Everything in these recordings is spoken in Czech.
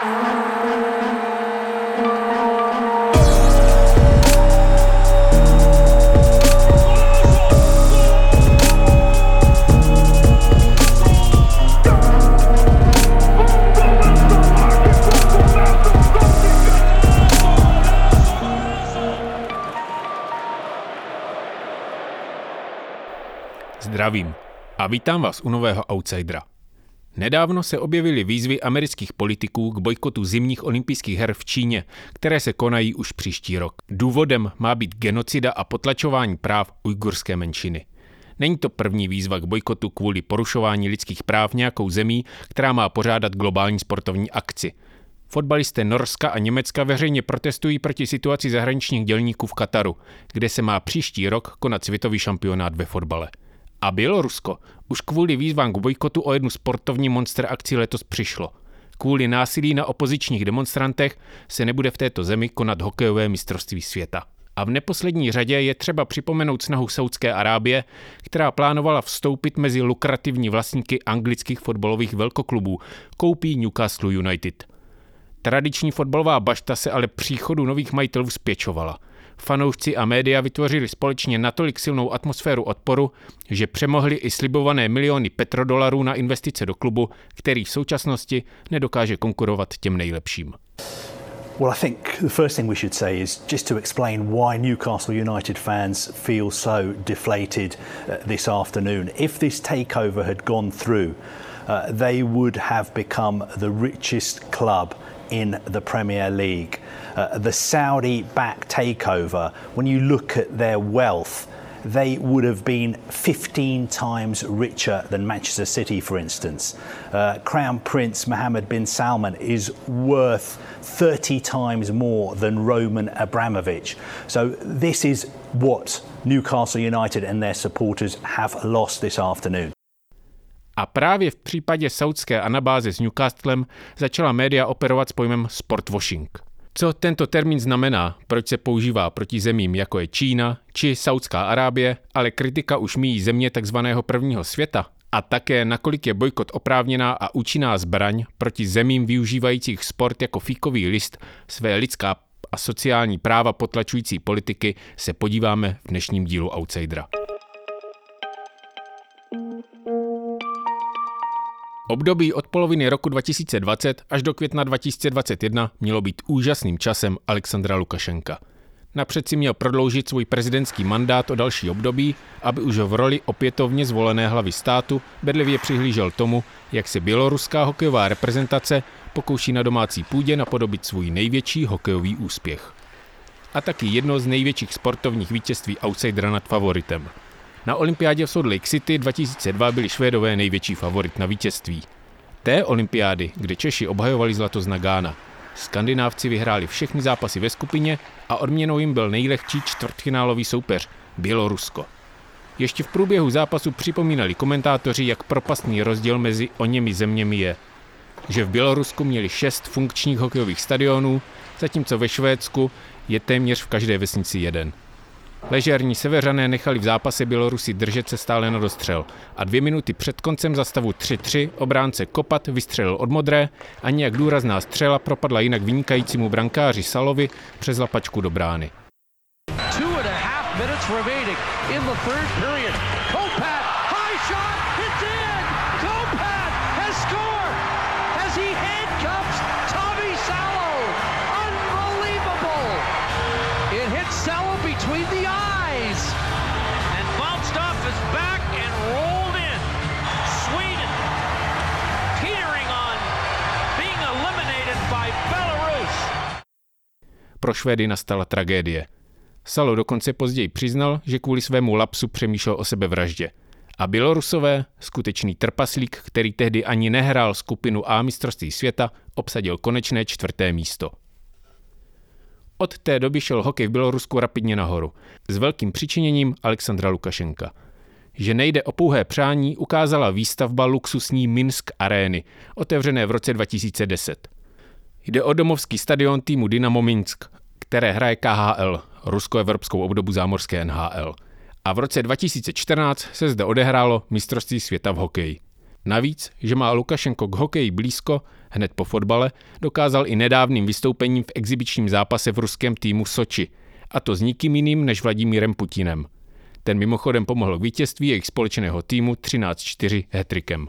Zdravím a vítám vás u nového Outsidera. Nedávno se objevily výzvy amerických politiků k bojkotu zimních olympijských her v Číně, které se konají už příští rok. Důvodem má být genocida a potlačování práv ujgurské menšiny. Není to první výzva k bojkotu kvůli porušování lidských práv nějakou zemí, která má pořádat globální sportovní akci. Fotbalisté Norska a Německa veřejně protestují proti situaci zahraničních dělníků v Kataru, kde se má příští rok konat světový šampionát ve fotbale. A Bělorusko už kvůli výzvám k bojkotu o jednu sportovní monster akci letos přišlo. Kvůli násilí na opozičních demonstrantech se nebude v této zemi konat hokejové mistrovství světa. A v neposlední řadě je třeba připomenout snahu Saudské Arábie, která plánovala vstoupit mezi lukrativní vlastníky anglických fotbalových velkoklubů, koupí Newcastle United. Tradiční fotbalová bašta se ale příchodu nových majitelů spěčovala – fanoušci a média vytvořili společně natolik silnou atmosféru odporu, že přemohli i slibované miliony petrodolarů na investice do klubu, který v současnosti nedokáže konkurovat těm nejlepším. Well, I think the first thing we should say is just to explain why Newcastle United fans feel so deflated uh, this afternoon. If this takeover had gone through, uh, they would have become the richest club in the Premier League. Uh, the Saudi back takeover, when you look at their wealth, they would have been 15 times richer than Manchester City, for instance. Uh, Crown Prince Mohammed bin Salman is worth 30 times more than Roman Abramovich. So, this is what Newcastle United and their supporters have lost this afternoon. A právě v případě saudské anabáze s Newcastlem začala média operovat s pojmem sportwashing. Co tento termín znamená, proč se používá proti zemím jako je Čína či Saudská Arábie, ale kritika už míjí země tzv. prvního světa a také nakolik je bojkot oprávněná a účinná zbraň proti zemím využívajících sport jako fíkový list své lidská a sociální práva potlačující politiky se podíváme v dnešním dílu Outsidera. Období od poloviny roku 2020 až do května 2021 mělo být úžasným časem Alexandra Lukašenka. Napřed si měl prodloužit svůj prezidentský mandát o další období, aby už v roli opětovně zvolené hlavy státu bedlivě přihlížel tomu, jak se běloruská hokejová reprezentace pokouší na domácí půdě napodobit svůj největší hokejový úspěch. A taky jedno z největších sportovních vítězství outsidera nad favoritem – na olympiádě v Salt Lake City 2002 byli Švédové největší favorit na vítězství. Té olympiády, kde Češi obhajovali zlato z Nagána. Skandinávci vyhráli všechny zápasy ve skupině a odměnou jim byl nejlehčí čtvrtfinálový soupeř Bělorusko. Ještě v průběhu zápasu připomínali komentátoři, jak propastný rozdíl mezi o němi zeměmi je. Že v Bělorusku měli šest funkčních hokejových stadionů, zatímco ve Švédsku je téměř v každé vesnici jeden. Ležerní seveřané nechali v zápase Bělorusy držet se stále na dostřel a dvě minuty před koncem za stavu 3-3 obránce Kopat vystřelil od modré a nějak důrazná střela propadla jinak vynikajícímu brankáři Salovi přes lapačku do brány. Pro Švédy nastala tragédie. Salo dokonce později přiznal, že kvůli svému lapsu přemýšlel o sebevraždě. A Bělorusové, skutečný trpaslík, který tehdy ani nehrál skupinu A mistrovství světa, obsadil konečné čtvrté místo. Od té doby šel hokej v Bělorusku rapidně nahoru, s velkým přičiněním Alexandra Lukašenka. Že nejde o pouhé přání, ukázala výstavba luxusní Minsk arény, otevřené v roce 2010. Jde o domovský stadion týmu Dynamo Minsk, které hraje KHL, rusko-evropskou obdobu zámorské NHL. A v roce 2014 se zde odehrálo mistrovství světa v hokeji. Navíc, že má Lukašenko k hokeji blízko, hned po fotbale, dokázal i nedávným vystoupením v exibičním zápase v ruském týmu Soči, a to s nikým jiným než Vladimírem Putinem. Ten mimochodem pomohl k vítězství jejich společného týmu 13-4 hetrikem.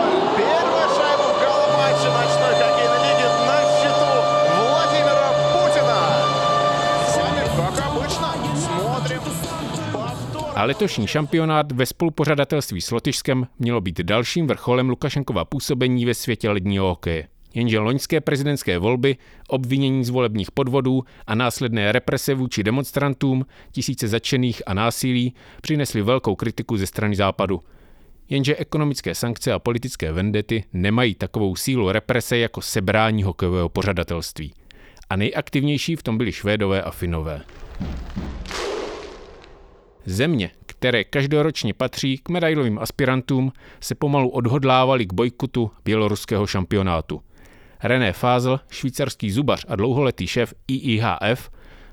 A letošní šampionát ve spolupořadatelství s Lotyšskem mělo být dalším vrcholem Lukašenkova působení ve světě ledního hokeje. Jenže loňské prezidentské volby, obvinění z volebních podvodů a následné represe vůči demonstrantům, tisíce začených a násilí přinesly velkou kritiku ze strany západu. Jenže ekonomické sankce a politické vendety nemají takovou sílu represe jako sebrání hokejového pořadatelství. A nejaktivnější v tom byli Švédové a Finové. Země, které každoročně patří k medailovým aspirantům, se pomalu odhodlávaly k bojkotu běloruského šampionátu. René Fázl, švýcarský zubař a dlouholetý šéf IIHF,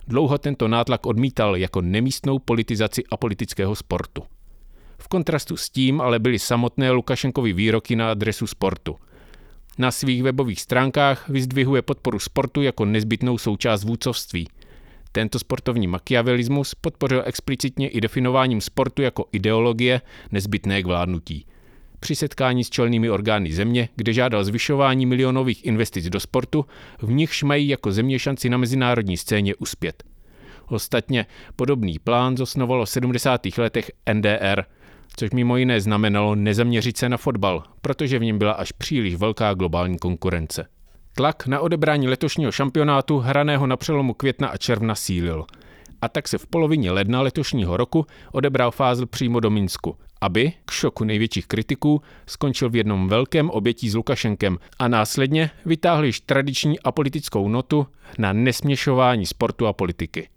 dlouho tento nátlak odmítal jako nemístnou politizaci apolitického sportu. V kontrastu s tím ale byly samotné Lukašenkovy výroky na adresu sportu. Na svých webových stránkách vyzdvihuje podporu sportu jako nezbytnou součást vůcovství – tento sportovní makiavelismus podpořil explicitně i definováním sportu jako ideologie nezbytné k vládnutí. Při setkání s čelnými orgány země, kde žádal zvyšování milionových investic do sportu, v nichž mají jako země šanci na mezinárodní scéně uspět. Ostatně podobný plán zosnovalo v 70. letech NDR, což mimo jiné znamenalo nezaměřit se na fotbal, protože v něm byla až příliš velká globální konkurence. Tlak na odebrání letošního šampionátu hraného na přelomu května a června sílil. A tak se v polovině ledna letošního roku odebral Fázl přímo do Minsku, aby, k šoku největších kritiků, skončil v jednom velkém obětí s Lukašenkem a následně vytáhl již tradiční apolitickou notu na nesměšování sportu a politiky.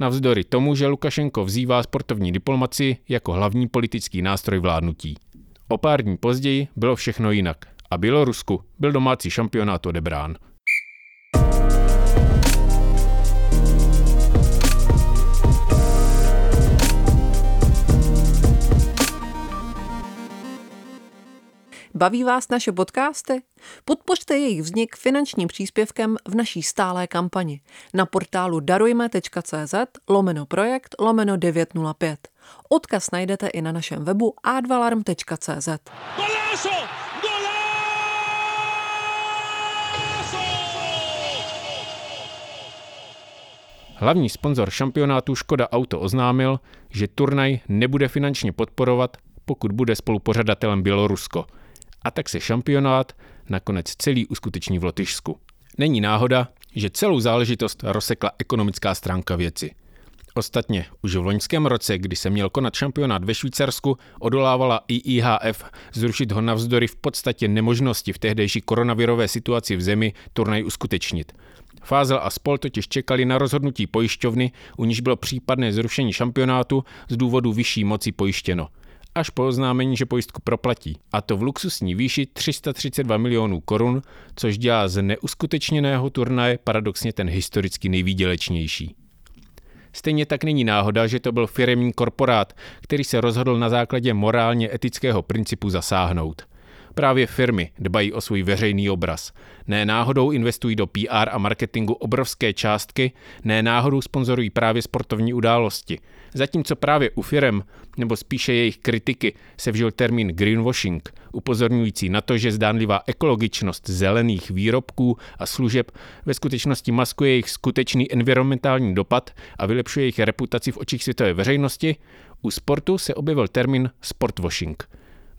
Navzdory tomu, že Lukašenko vzývá sportovní diplomaci jako hlavní politický nástroj vládnutí. O pár dní později bylo všechno jinak a Bělorusku byl domácí šampionát odebrán. Baví vás naše podcasty? Podpořte jejich vznik finančním příspěvkem v naší stálé kampani na portálu darujme.cz lomeno projekt lomeno 905. Odkaz najdete i na našem webu advalarm.cz. ¡Golazo! Hlavní sponzor šampionátu Škoda Auto oznámil, že turnaj nebude finančně podporovat, pokud bude spolupořadatelem Bělorusko. A tak se šampionát nakonec celý uskuteční v Lotyšsku. Není náhoda, že celou záležitost rozsekla ekonomická stránka věci. Ostatně už v loňském roce, kdy se měl konat šampionát ve Švýcarsku, odolávala IIHF zrušit ho navzdory v podstatě nemožnosti v tehdejší koronavirové situaci v zemi turnaj uskutečnit – Fázel a Spol totiž čekali na rozhodnutí pojišťovny, u níž bylo případné zrušení šampionátu z důvodu vyšší moci pojištěno. Až po oznámení, že pojistku proplatí. A to v luxusní výši 332 milionů korun, což dělá z neuskutečněného turnaje paradoxně ten historicky nejvýdělečnější. Stejně tak není náhoda, že to byl firemní korporát, který se rozhodl na základě morálně etického principu zasáhnout – Právě firmy dbají o svůj veřejný obraz. Ne náhodou investují do PR a marketingu obrovské částky, ne náhodou sponzorují právě sportovní události. Zatímco právě u firm, nebo spíše jejich kritiky, se vžil termín greenwashing, upozorňující na to, že zdánlivá ekologičnost zelených výrobků a služeb ve skutečnosti maskuje jejich skutečný environmentální dopad a vylepšuje jejich reputaci v očích světové veřejnosti, u sportu se objevil termín sportwashing –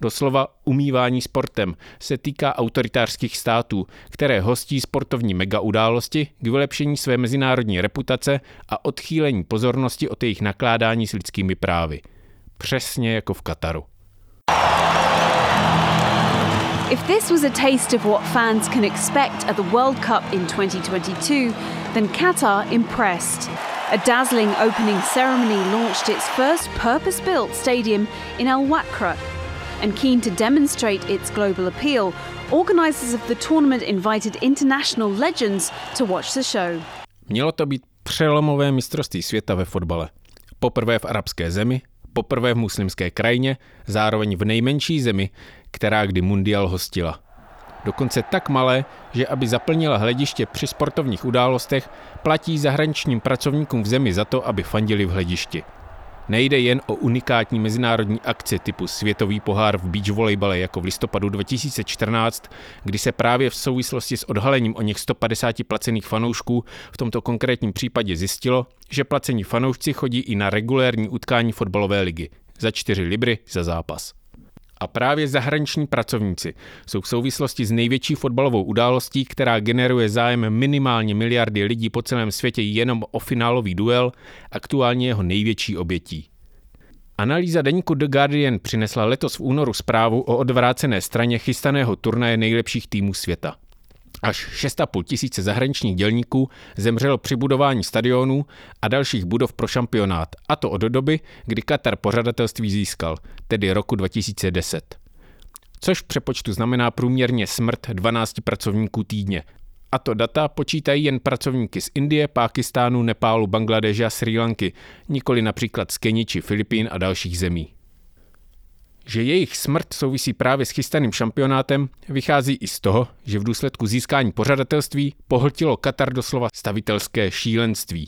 doslova umývání sportem, se týká autoritářských států, které hostí sportovní mega události k vylepšení své mezinárodní reputace a odchýlení pozornosti od jejich nakládání s lidskými právy. Přesně jako v Kataru. If this was a taste of what fans can expect at the World Cup in 2022, then Qatar impressed. A dazzling opening ceremony launched its first purpose built stadium in Al Wakra. And keen to demonstrate its global appeal, organisers of the tournament invited international legends to watch the show. Mělo to být přelomové mistrovství světa ve fotbale. Poprvé v arabské zemi, poprvé v muslimské krajině, zároveň v nejmenší zemi, která kdy mundial hostila. Dokonce tak malé, že aby zaplnila hlediště při sportovních událostech, platí zahraničním pracovníkům v zemi za to, aby fandili v hledišti. Nejde jen o unikátní mezinárodní akci typu Světový pohár v beach volejbale jako v listopadu 2014, kdy se právě v souvislosti s odhalením o něch 150 placených fanoušků v tomto konkrétním případě zjistilo, že placení fanoušci chodí i na regulérní utkání fotbalové ligy za 4 libry za zápas. A právě zahraniční pracovníci jsou v souvislosti s největší fotbalovou událostí, která generuje zájem minimálně miliardy lidí po celém světě jenom o finálový duel, aktuálně jeho největší obětí. Analýza deníku The Guardian přinesla letos v únoru zprávu o odvrácené straně chystaného turnaje nejlepších týmů světa. Až 6,5 tisíce zahraničních dělníků zemřelo při budování stadionů a dalších budov pro šampionát, a to od doby, kdy Katar pořadatelství získal, tedy roku 2010. Což v přepočtu znamená průměrně smrt 12 pracovníků týdně. A to data počítají jen pracovníky z Indie, Pákistánu, Nepálu, Bangladeže a Sri Lanky, nikoli například z Keni či Filipín a dalších zemí. Že jejich smrt souvisí právě s chystaným šampionátem, vychází i z toho, že v důsledku získání pořadatelství pohltilo Katar doslova stavitelské šílenství.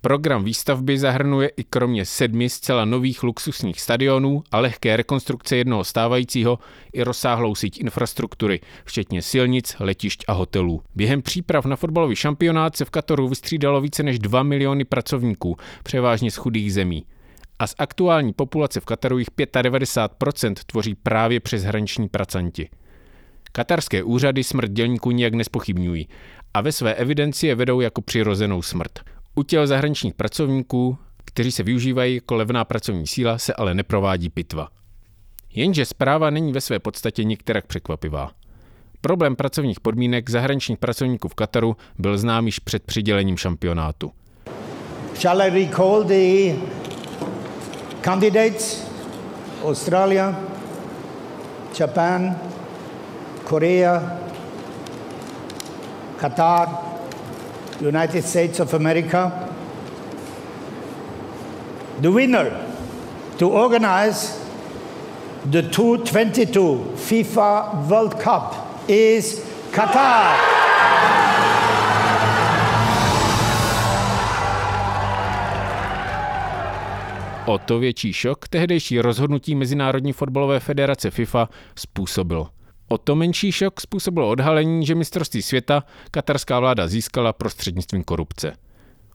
Program výstavby zahrnuje i kromě sedmi zcela nových luxusních stadionů a lehké rekonstrukce jednoho stávajícího i rozsáhlou síť infrastruktury, včetně silnic, letišť a hotelů. Během příprav na fotbalový šampionát se v Kataru vystřídalo více než 2 miliony pracovníků, převážně z chudých zemí a z aktuální populace v Kataru jich 95% tvoří právě přeshraniční pracanti. Katarské úřady smrt dělníků nijak nespochybňují a ve své evidenci je vedou jako přirozenou smrt. U těl zahraničních pracovníků, kteří se využívají jako levná pracovní síla, se ale neprovádí pitva. Jenže zpráva není ve své podstatě nikterak překvapivá. Problém pracovních podmínek zahraničních pracovníků v Kataru byl znám již před přidělením šampionátu. Shall I recall the candidates Australia, Japan, Korea, Qatar, United States of America. The winner to organize the 2022 FIFA World Cup is Qatar. O to větší šok tehdejší rozhodnutí Mezinárodní fotbalové federace FIFA způsobilo. O to menší šok způsobilo odhalení, že mistrovství světa katarská vláda získala prostřednictvím korupce.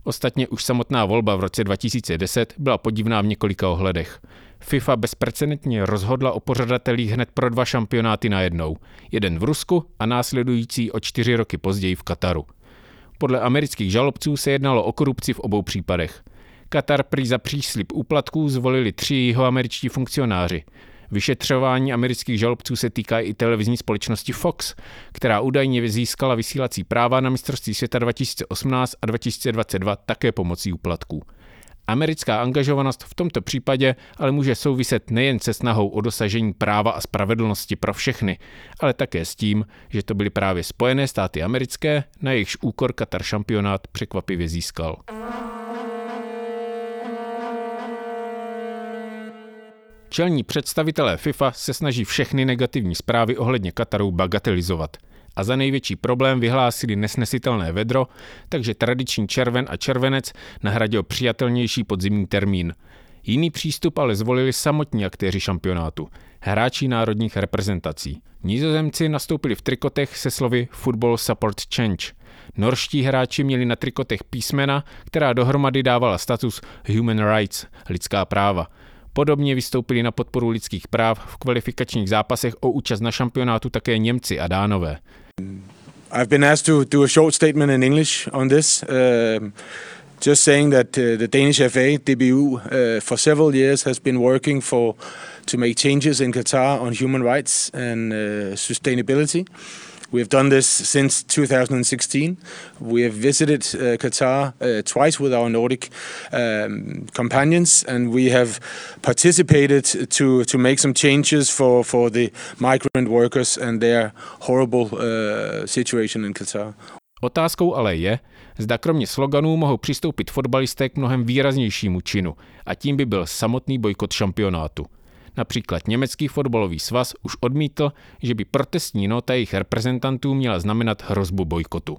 Ostatně už samotná volba v roce 2010 byla podivná v několika ohledech. FIFA bezprecedentně rozhodla o pořadatelích hned pro dva šampionáty najednou. Jeden v Rusku a následující o čtyři roky později v Kataru. Podle amerických žalobců se jednalo o korupci v obou případech. Katar prý za příslip úplatků zvolili tři jeho američtí funkcionáři. Vyšetřování amerických žalobců se týká i televizní společnosti Fox, která údajně získala vysílací práva na mistrovství světa 2018 a 2022 také pomocí úplatků. Americká angažovanost v tomto případě ale může souviset nejen se snahou o dosažení práva a spravedlnosti pro všechny, ale také s tím, že to byly právě Spojené státy americké, na jejichž úkor Katar šampionát překvapivě získal. Čelní představitelé FIFA se snaží všechny negativní zprávy ohledně Kataru bagatelizovat a za největší problém vyhlásili nesnesitelné vedro, takže tradiční červen a červenec nahradil přijatelnější podzimní termín. Jiný přístup ale zvolili samotní aktéři šampionátu, hráči národních reprezentací. Nizozemci nastoupili v trikotech se slovy Football Support Change. Norští hráči měli na trikotech písmena, která dohromady dávala status Human Rights, lidská práva – Podobně vystoupili na podporu lidských práv v kvalifikačních zápasech o účast na šampionátu také Němci a Dánové. I've been asked to do a short statement in English on this. Uh, just saying that uh, the Danish FA, DBU, uh, for several years has been working for to make changes in Qatar on human rights and uh, sustainability. We have done this since 2016. We have visited uh, Qatar uh, twice with our Nordic um, companions, and we have participated to, to make some changes for, for the migrant workers and their horrible uh, situation in Qatar. Otázkou ale je, zda kromě sloganů mohou přistoupit fotbalisté k mnohem výraznějšímu činu a tím by byl samotný bojkot šampionátu. Například německý fotbalový svaz už odmítl, že by protestní nota jejich reprezentantů měla znamenat hrozbu bojkotu.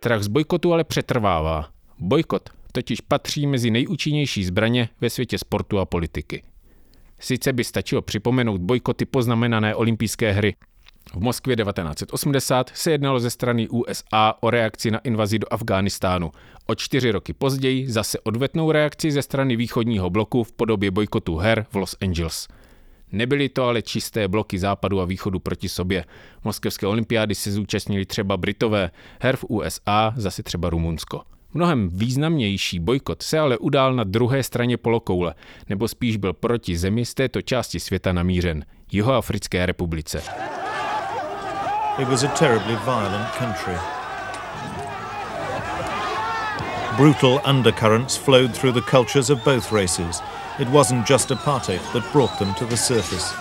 Strach z bojkotu ale přetrvává. Bojkot totiž patří mezi nejúčinnější zbraně ve světě sportu a politiky. Sice by stačilo připomenout bojkoty poznamenané olympijské hry, v Moskvě 1980 se jednalo ze strany USA o reakci na invazi do Afghánistánu. O čtyři roky později zase odvetnou reakci ze strany východního bloku v podobě bojkotu her v Los Angeles. Nebyly to ale čisté bloky západu a východu proti sobě. Moskevské olympiády se zúčastnili třeba Britové, her v USA zase třeba Rumunsko. Mnohem významnější bojkot se ale udál na druhé straně polokoule, nebo spíš byl proti zemi z této části světa namířen, Jihoafrické republice. It was a terribly violent country. Brutal undercurrents flowed through the cultures of both races. It wasn't just apartheid that brought them to the surface.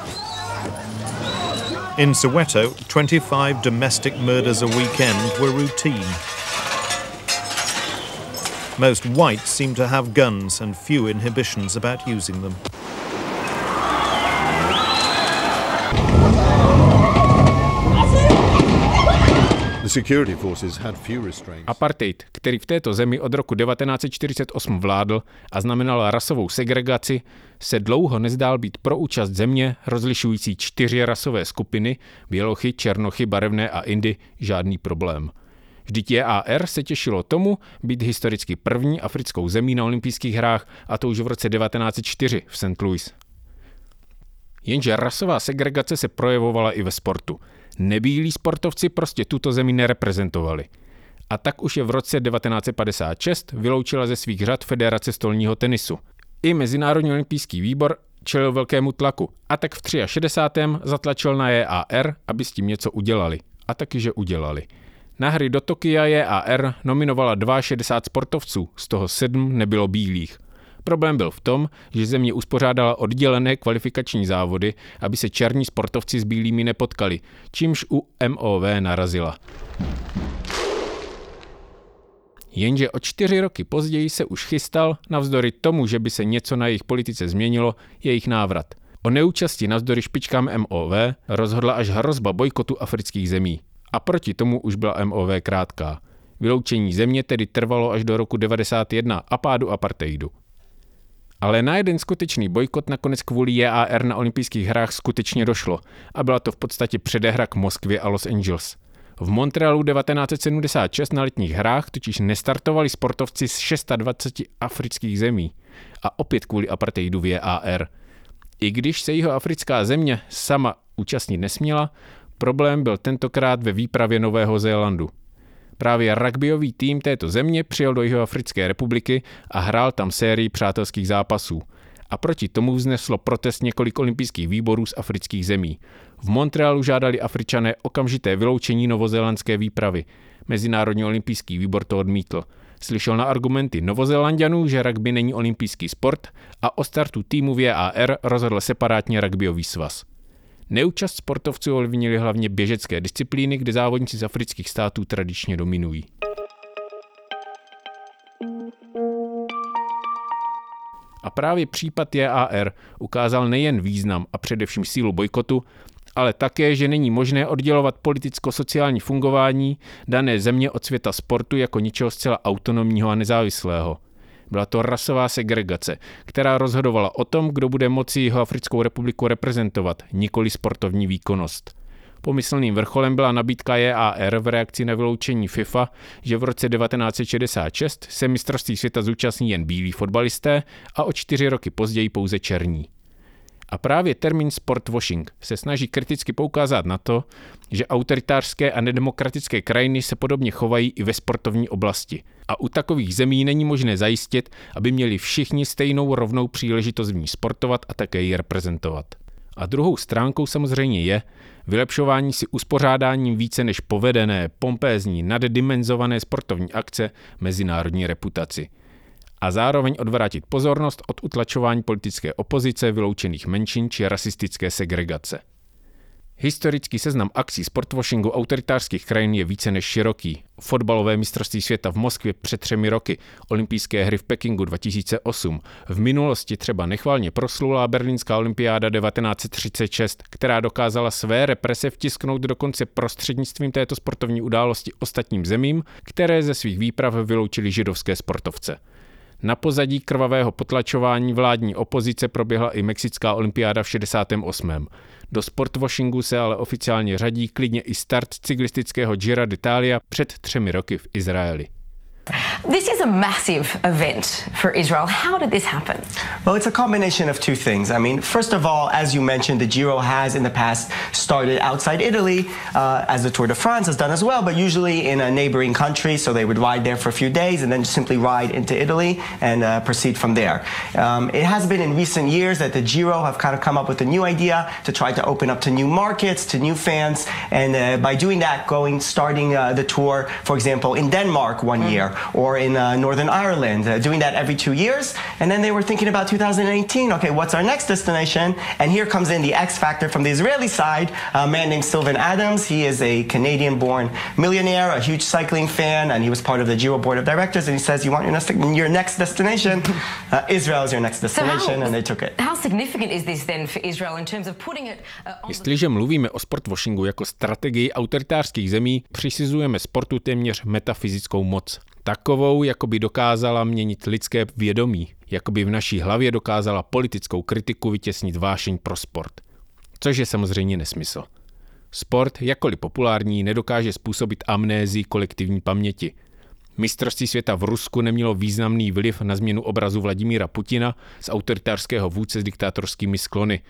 In Soweto, 25 domestic murders a weekend were routine. Most whites seem to have guns and few inhibitions about using them. Apartheid, který v této zemi od roku 1948 vládl a znamenal rasovou segregaci, se dlouho nezdál být pro účast země rozlišující čtyři rasové skupiny, bělochy, černochy, barevné a indy, žádný problém. Vždyť JAR se těšilo tomu být historicky první africkou zemí na olympijských hrách a to už v roce 1904 v St. Louis. Jenže rasová segregace se projevovala i ve sportu – Nebílí sportovci prostě tuto zemi nereprezentovali. A tak už je v roce 1956 vyloučila ze svých řad Federace stolního tenisu. I Mezinárodní olympijský výbor čelil velkému tlaku a tak v 63. zatlačil na JAR, aby s tím něco udělali. A taky, že udělali. Na hry do Tokia JAR nominovala 62 sportovců, z toho 7 nebylo bílých – Problém byl v tom, že země uspořádala oddělené kvalifikační závody, aby se černí sportovci s bílými nepotkali, čímž u MOV narazila. Jenže o čtyři roky později se už chystal, navzdory tomu, že by se něco na jejich politice změnilo, jejich návrat. O neúčasti navzdory špičkám MOV rozhodla až hrozba bojkotu afrických zemí. A proti tomu už byla MOV krátká. Vyloučení země tedy trvalo až do roku 1991 a pádu apartheidu. Ale na jeden skutečný bojkot nakonec kvůli JAR na olympijských hrách skutečně došlo a byla to v podstatě předehra k Moskvě a Los Angeles. V Montrealu 1976 na letních hrách totiž nestartovali sportovci z 26 afrických zemí a opět kvůli apartheidu v JAR. I když se jeho africká země sama účastnit nesměla, problém byl tentokrát ve výpravě Nového Zélandu. Právě rugbyový tým této země přijel do Jihoafrické republiky a hrál tam sérii přátelských zápasů. A proti tomu vzneslo protest několik olympijských výborů z afrických zemí. V Montrealu žádali Afričané okamžité vyloučení novozélandské výpravy. Mezinárodní olympijský výbor to odmítl. Slyšel na argumenty Novozélandianů, že rugby není olympijský sport a o startu týmu VAR rozhodl separátně rugbyový svaz. Neúčast sportovců ovlivnili hlavně běžecké disciplíny, kde závodníci z afrických států tradičně dominují. A právě případ JAR ukázal nejen význam a především sílu bojkotu, ale také, že není možné oddělovat politicko-sociální fungování dané země od světa sportu jako něčeho zcela autonomního a nezávislého – byla to rasová segregace, která rozhodovala o tom, kdo bude moci jeho Africkou republiku reprezentovat, nikoli sportovní výkonnost. Pomyslným vrcholem byla nabídka JAR v reakci na vyloučení FIFA, že v roce 1966 se mistrovství světa zúčastní jen bílí fotbalisté a o čtyři roky později pouze černí. A právě termín sportwashing se snaží kriticky poukázat na to, že autoritářské a nedemokratické krajiny se podobně chovají i ve sportovní oblasti. A u takových zemí není možné zajistit, aby měli všichni stejnou rovnou příležitost v ní sportovat a také ji reprezentovat. A druhou stránkou samozřejmě je vylepšování si uspořádáním více než povedené, pompézní, naddimenzované sportovní akce mezinárodní reputaci – a zároveň odvrátit pozornost od utlačování politické opozice, vyloučených menšin či rasistické segregace. Historický seznam akcí sportwashingu autoritářských krajin je více než široký. Fotbalové mistrovství světa v Moskvě před třemi roky, olympijské hry v Pekingu 2008, v minulosti třeba nechválně proslulá berlínská olympiáda 1936, která dokázala své represe vtisknout dokonce prostřednictvím této sportovní události ostatním zemím, které ze svých výprav vyloučili židovské sportovce. Na pozadí krvavého potlačování vládní opozice proběhla i Mexická olympiáda v 68. Do sportwashingu se ale oficiálně řadí klidně i start cyklistického Gira d'Italia před třemi roky v Izraeli. This is a massive event for Israel. How did this happen? Well, it's a combination of two things. I mean, first of all, as you mentioned, the Giro has in the past started outside Italy, uh, as the Tour de France has done as well, but usually in a neighboring country. So they would ride there for a few days and then simply ride into Italy and uh, proceed from there. Um, it has been in recent years that the Giro have kind of come up with a new idea to try to open up to new markets, to new fans, and uh, by doing that, going starting uh, the tour, for example, in Denmark one mm. year or in uh, Northern Ireland, uh, doing that every two years. And then they were thinking about 2018. Okay, what's our next destination? And here comes in the X factor from the Israeli side, a man named Sylvan Adams. He is a Canadian-born millionaire, a huge cycling fan, and he was part of the Giro board of directors. And he says, "You want your next your next destination? Uh, Israel is your next destination," so how, and they took it. How significant is this then for Israel in terms of putting it? Uh, Jestliže mluvíme o sportwashingu jako strategii autoritářských zemí, přisuzujeme sportu téměř metafyzickou moc. Takovou, jako by dokázala měnit lidské vědomí, jako by v naší hlavě dokázala politickou kritiku vytěsnit vášeň pro sport. Což je samozřejmě nesmysl. Sport, jakkoliv populární, nedokáže způsobit amnézii kolektivní paměti. Mistrovství světa v Rusku nemělo významný vliv na změnu obrazu Vladimíra Putina z autoritářského vůdce s diktátorskými sklony.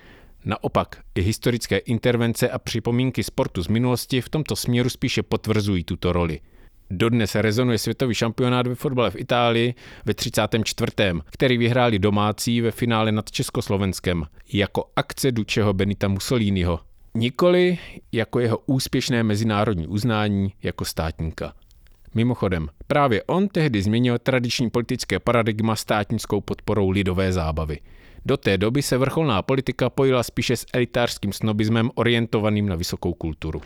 Naopak, i historické intervence a připomínky sportu z minulosti v tomto směru spíše potvrzují tuto roli – Dodnes rezonuje světový šampionát ve fotbale v Itálii ve 34., který vyhráli domácí ve finále nad Československem jako akce Dučeho Benita Mussoliniho. Nikoli jako jeho úspěšné mezinárodní uznání jako státníka. Mimochodem, právě on tehdy změnil tradiční politické paradigma státnickou podporou lidové zábavy. Do té doby se vrcholná politika pojila spíše s elitářským snobismem orientovaným na vysokou kulturu.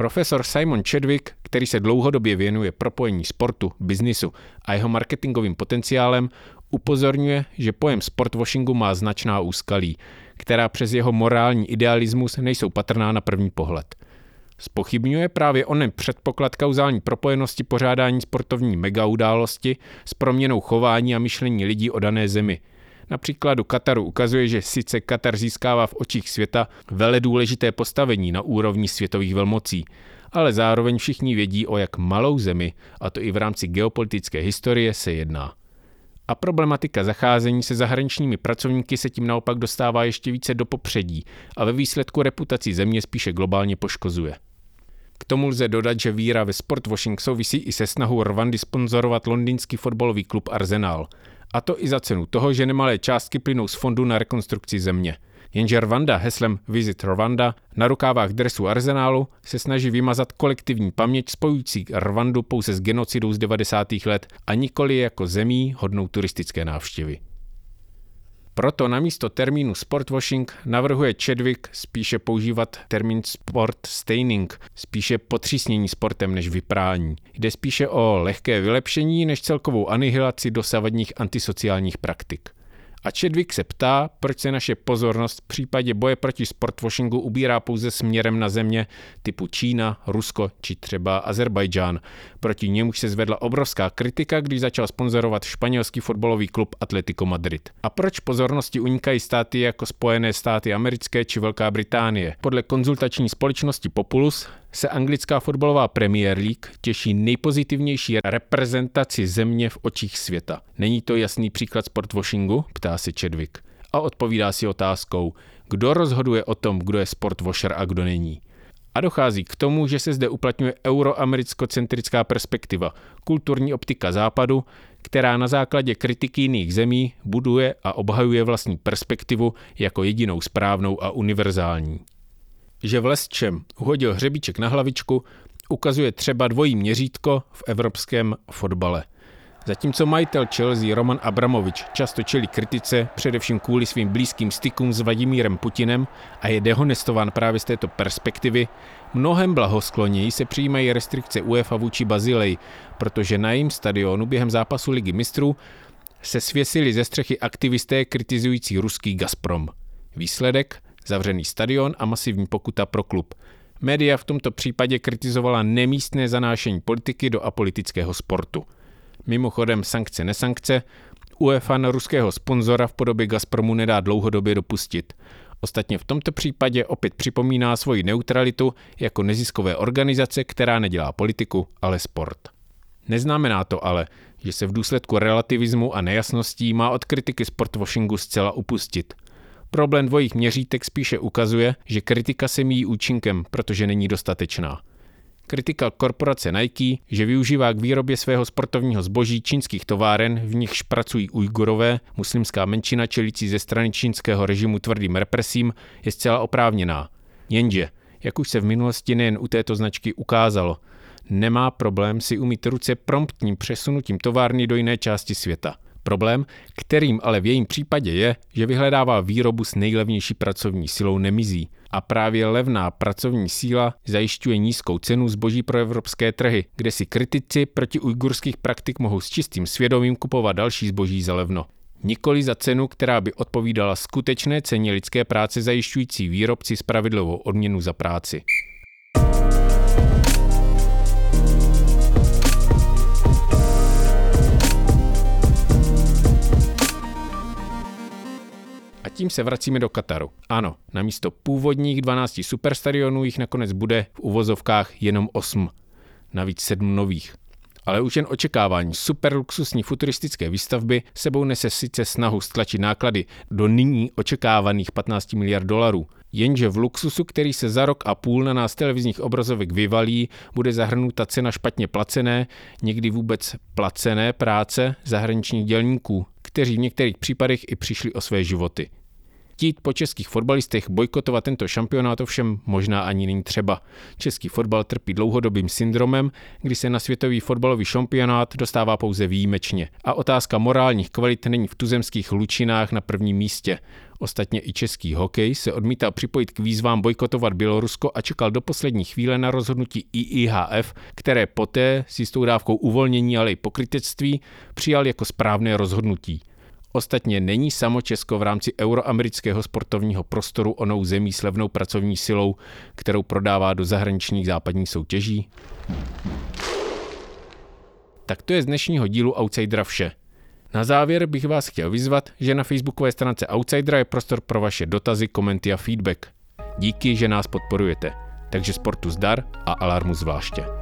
Profesor Simon Chadwick, který se dlouhodobě věnuje propojení sportu, biznisu a jeho marketingovým potenciálem, upozorňuje, že pojem sportwashingu má značná úskalí, která přes jeho morální idealismus nejsou patrná na první pohled. Spochybňuje právě onen předpoklad kauzální propojenosti pořádání sportovní megaudálosti s proměnou chování a myšlení lidí o dané zemi – na příkladu Kataru ukazuje, že sice Katar získává v očích světa vele důležité postavení na úrovni světových velmocí, ale zároveň všichni vědí, o jak malou zemi, a to i v rámci geopolitické historie, se jedná. A problematika zacházení se zahraničními pracovníky se tím naopak dostává ještě více do popředí a ve výsledku reputaci země spíše globálně poškozuje. K tomu lze dodat, že víra ve sportwashing souvisí i se snahou Rwandy sponzorovat londýnský fotbalový klub Arsenal – a to i za cenu toho, že nemalé částky plynou z fondu na rekonstrukci země. Jenže Rwanda heslem Visit Rwanda na rukávách dresu Arsenálu se snaží vymazat kolektivní paměť spojující Rwandu pouze s genocidou z 90. let a nikoli jako zemí hodnou turistické návštěvy. Proto na místo termínu sportwashing navrhuje Chadwick spíše používat termín sport staining, spíše potřísnění sportem než vyprání. Jde spíše o lehké vylepšení než celkovou anihilaci dosavadních antisociálních praktik. A Chadwick se ptá, proč se naše pozornost v případě boje proti sportwashingu ubírá pouze směrem na země typu Čína, Rusko či třeba Azerbajdžán. Proti němuž se zvedla obrovská kritika, když začal sponzorovat španělský fotbalový klub Atletico Madrid. A proč pozornosti unikají státy jako Spojené státy americké či Velká Británie? Podle konzultační společnosti Populus se anglická fotbalová Premier League těší nejpozitivnější reprezentaci země v očích světa. Není to jasný příklad sportwashingu? Ptá se Chadwick. A odpovídá si otázkou, kdo rozhoduje o tom, kdo je sportwasher a kdo není. A dochází k tomu, že se zde uplatňuje euroamericko-centrická perspektiva, kulturní optika západu, která na základě kritiky jiných zemí buduje a obhajuje vlastní perspektivu jako jedinou správnou a univerzální. Že v Lesčem uhodil hřebíček na hlavičku, ukazuje třeba dvojí měřítko v evropském fotbale – Zatímco majitel Chelsea Roman Abramovič často čelí kritice, především kvůli svým blízkým stykům s Vladimírem Putinem a je dehonestován právě z této perspektivy, mnohem blahoskloněji se přijímají restrikce UEFA vůči Bazilej, protože na jejím stadionu během zápasu Ligy mistrů se svěsili ze střechy aktivisté kritizující ruský Gazprom. Výsledek? Zavřený stadion a masivní pokuta pro klub. Média v tomto případě kritizovala nemístné zanášení politiky do apolitického sportu. Mimochodem sankce nesankce, UEFA na ruského sponzora v podobě Gazpromu nedá dlouhodobě dopustit. Ostatně v tomto případě opět připomíná svoji neutralitu jako neziskové organizace, která nedělá politiku, ale sport. Neznamená to ale, že se v důsledku relativismu a nejasností má od kritiky sportwashingu zcela upustit. Problém dvojích měřítek spíše ukazuje, že kritika se míjí účinkem, protože není dostatečná. Kritika korporace Nike, že využívá k výrobě svého sportovního zboží čínských továren, v nichž pracují Ujgurové, muslimská menšina čelící ze strany čínského režimu tvrdým represím, je zcela oprávněná. Jenže, jak už se v minulosti nejen u této značky ukázalo, nemá problém si umít ruce promptním přesunutím továrny do jiné části světa. Problém, kterým ale v jejím případě je, že vyhledává výrobu s nejlevnější pracovní silou nemizí a právě levná pracovní síla zajišťuje nízkou cenu zboží pro evropské trhy, kde si kritici proti ujgurských praktik mohou s čistým svědomím kupovat další zboží za levno. Nikoli za cenu, která by odpovídala skutečné ceně lidské práce zajišťující výrobci spravedlivou odměnu za práci. Tím se vracíme do Kataru. Ano, na místo původních 12 superstadionů jich nakonec bude v uvozovkách jenom 8. Navíc 7 nových. Ale už jen očekávání superluxusní futuristické výstavby sebou nese sice snahu stlačit náklady do nyní očekávaných 15 miliard dolarů, jenže v luxusu, který se za rok a půl na nás televizních obrazovek vyvalí, bude zahrnuta cena špatně placené, někdy vůbec placené práce zahraničních dělníků, kteří v některých případech i přišli o své životy. Chtít po českých fotbalistech bojkotovat tento šampionát ovšem možná ani není třeba. Český fotbal trpí dlouhodobým syndromem, kdy se na světový fotbalový šampionát dostává pouze výjimečně. A otázka morálních kvalit není v tuzemských lučinách na prvním místě. Ostatně i český hokej se odmítal připojit k výzvám bojkotovat Bělorusko a čekal do poslední chvíle na rozhodnutí IIHF, které poté s jistou dávkou uvolnění, ale i pokrytectví přijal jako správné rozhodnutí. Ostatně není samo Česko v rámci euroamerického sportovního prostoru onou zemí s levnou pracovní silou, kterou prodává do zahraničních západních soutěží? Tak to je z dnešního dílu Outsidera vše. Na závěr bych vás chtěl vyzvat, že na facebookové stránce Outsidera je prostor pro vaše dotazy, komenty a feedback. Díky, že nás podporujete. Takže sportu zdar a alarmu zvláště.